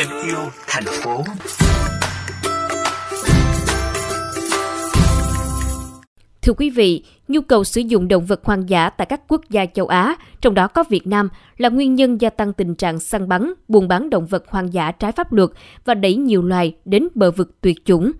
thêm yêu thành phố. Thưa quý vị, nhu cầu sử dụng động vật hoang dã tại các quốc gia châu Á, trong đó có Việt Nam, là nguyên nhân gia tăng tình trạng săn bắn, buôn bán động vật hoang dã trái pháp luật và đẩy nhiều loài đến bờ vực tuyệt chủng.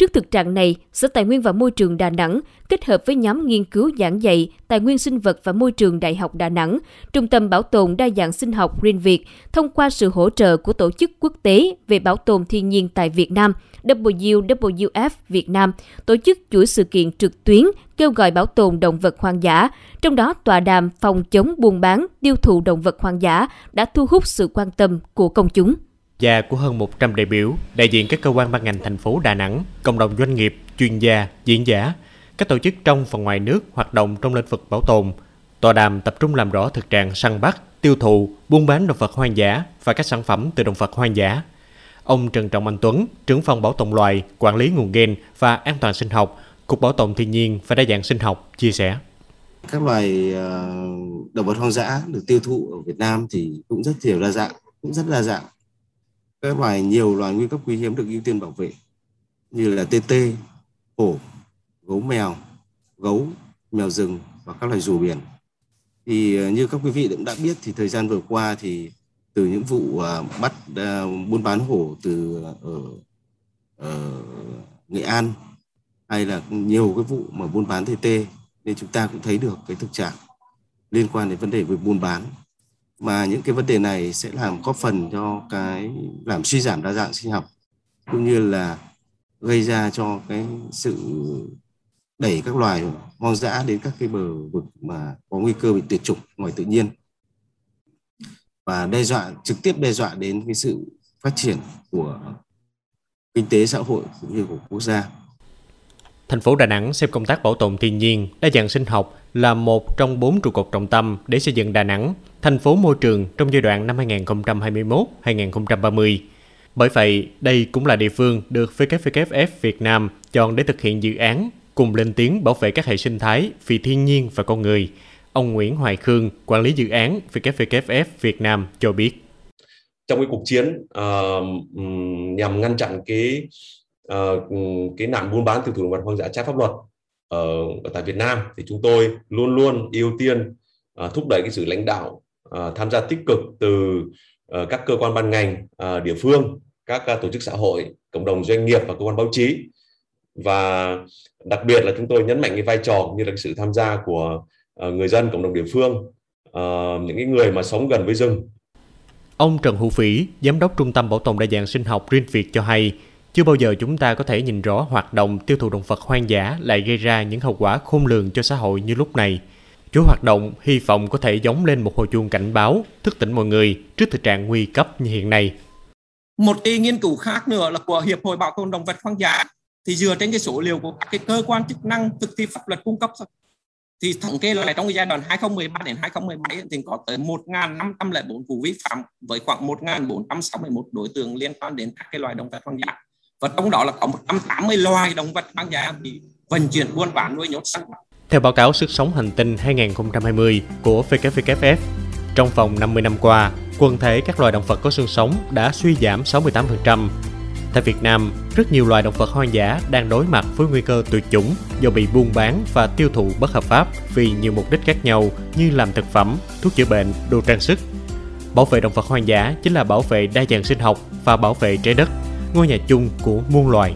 Trước thực trạng này, Sở Tài nguyên và Môi trường Đà Nẵng kết hợp với nhóm nghiên cứu giảng dạy Tài nguyên sinh vật và Môi trường Đại học Đà Nẵng, Trung tâm Bảo tồn Đa dạng sinh học Green Việt, thông qua sự hỗ trợ của Tổ chức Quốc tế về Bảo tồn Thiên nhiên tại Việt Nam, WWF Việt Nam, tổ chức chuỗi sự kiện trực tuyến kêu gọi bảo tồn động vật hoang dã, trong đó tọa đàm phòng chống buôn bán, tiêu thụ động vật hoang dã đã thu hút sự quan tâm của công chúng và của hơn 100 đại biểu, đại diện các cơ quan ban ngành thành phố Đà Nẵng, cộng đồng doanh nghiệp, chuyên gia, diễn giả, các tổ chức trong và ngoài nước hoạt động trong lĩnh vực bảo tồn. Tọa đàm tập trung làm rõ thực trạng săn bắt, tiêu thụ, buôn bán động vật hoang dã và các sản phẩm từ động vật hoang dã. Ông Trần Trọng Anh Tuấn, trưởng phòng bảo tồn loài, quản lý nguồn gen và an toàn sinh học, Cục Bảo tồn Thiên nhiên và Đa dạng sinh học chia sẻ. Các loài ờ, động vật hoang dã được tiêu thụ ở Việt Nam thì cũng rất nhiều đa dạng, cũng rất đa dạng các loài nhiều loài nguy cấp quý hiếm được ưu tiên bảo vệ như là tê tê, hổ, gấu mèo, gấu, mèo rừng và các loài rùa biển. Thì ờ, như các quý vị cũng đã biết thì thời gian vừa qua thì từ những vụ ờ, bắt ờ, buôn bán hổ từ ở, ở Nghệ An hay là nhiều cái vụ mà buôn bán tê tê nên chúng ta cũng thấy được cái thực trạng liên quan đến vấn đề về buôn bán mà những cái vấn đề này sẽ làm góp phần cho cái, làm suy giảm đa dạng sinh học, cũng như là gây ra cho cái sự đẩy các loài hoang dã đến các cái bờ vực mà có nguy cơ bị tuyệt chủng ngoài tự nhiên. Và đe dọa, trực tiếp đe dọa đến cái sự phát triển của kinh tế xã hội cũng như của quốc gia. Thành phố Đà Nẵng xem công tác bảo tồn thiên nhiên, đa dạng sinh học là một trong bốn trụ cột trọng tâm để xây dựng Đà Nẵng thành phố môi trường trong giai đoạn năm 2021-2030. Bởi vậy, đây cũng là địa phương được WWF Việt Nam chọn để thực hiện dự án cùng lên tiếng bảo vệ các hệ sinh thái vì thiên nhiên và con người. Ông Nguyễn Hoài Khương, quản lý dự án WWF Việt Nam cho biết. Trong cái cuộc chiến uh, nhằm ngăn chặn cái uh, cái nạn buôn bán tiêu thụ động vật hoang dã trái pháp luật ở, ở tại Việt Nam thì chúng tôi luôn luôn ưu tiên uh, thúc đẩy cái sự lãnh đạo uh, tham gia tích cực từ uh, các cơ quan ban ngành uh, địa phương các uh, tổ chức xã hội cộng đồng doanh nghiệp và cơ quan báo chí. Và đặc biệt là chúng tôi nhấn mạnh cái vai trò như là cái sự tham gia của uh, người dân cộng đồng địa phương uh, những cái người mà sống gần với rừng. Ông Trần Hữu Phỉ, Giám đốc Trung tâm Bảo tồn Đa dạng sinh học Green Việt cho hay, chưa bao giờ chúng ta có thể nhìn rõ hoạt động tiêu thụ động vật hoang dã lại gây ra những hậu quả khôn lường cho xã hội như lúc này. Chuỗi hoạt động hy vọng có thể giống lên một hồi chuông cảnh báo, thức tỉnh mọi người trước thực trạng nguy cấp như hiện nay. Một cái nghiên cứu khác nữa là của Hiệp hội Bảo tồn động vật hoang dã thì dựa trên cái số liệu của các cái cơ quan chức năng thực thi pháp luật cung cấp thì thống kê lại trong cái giai đoạn 2013 đến 2017 thì có tới 1.504 vụ vi phạm với khoảng 1.461 đối tượng liên quan đến các cái loài động vật hoang dã và trong đó là có 180 loài động vật hoang dã bị vận chuyển buôn bán nuôi nhốt săn theo báo cáo Sức sống hành tinh 2020 của WWF, trong vòng 50 năm qua, quần thể các loài động vật có xương sống đã suy giảm 68%. Tại Việt Nam, rất nhiều loài động vật hoang dã đang đối mặt với nguy cơ tuyệt chủng do bị buôn bán và tiêu thụ bất hợp pháp vì nhiều mục đích khác nhau như làm thực phẩm, thuốc chữa bệnh, đồ trang sức. Bảo vệ động vật hoang dã chính là bảo vệ đa dạng sinh học và bảo vệ trái đất, ngôi nhà chung của muôn loài.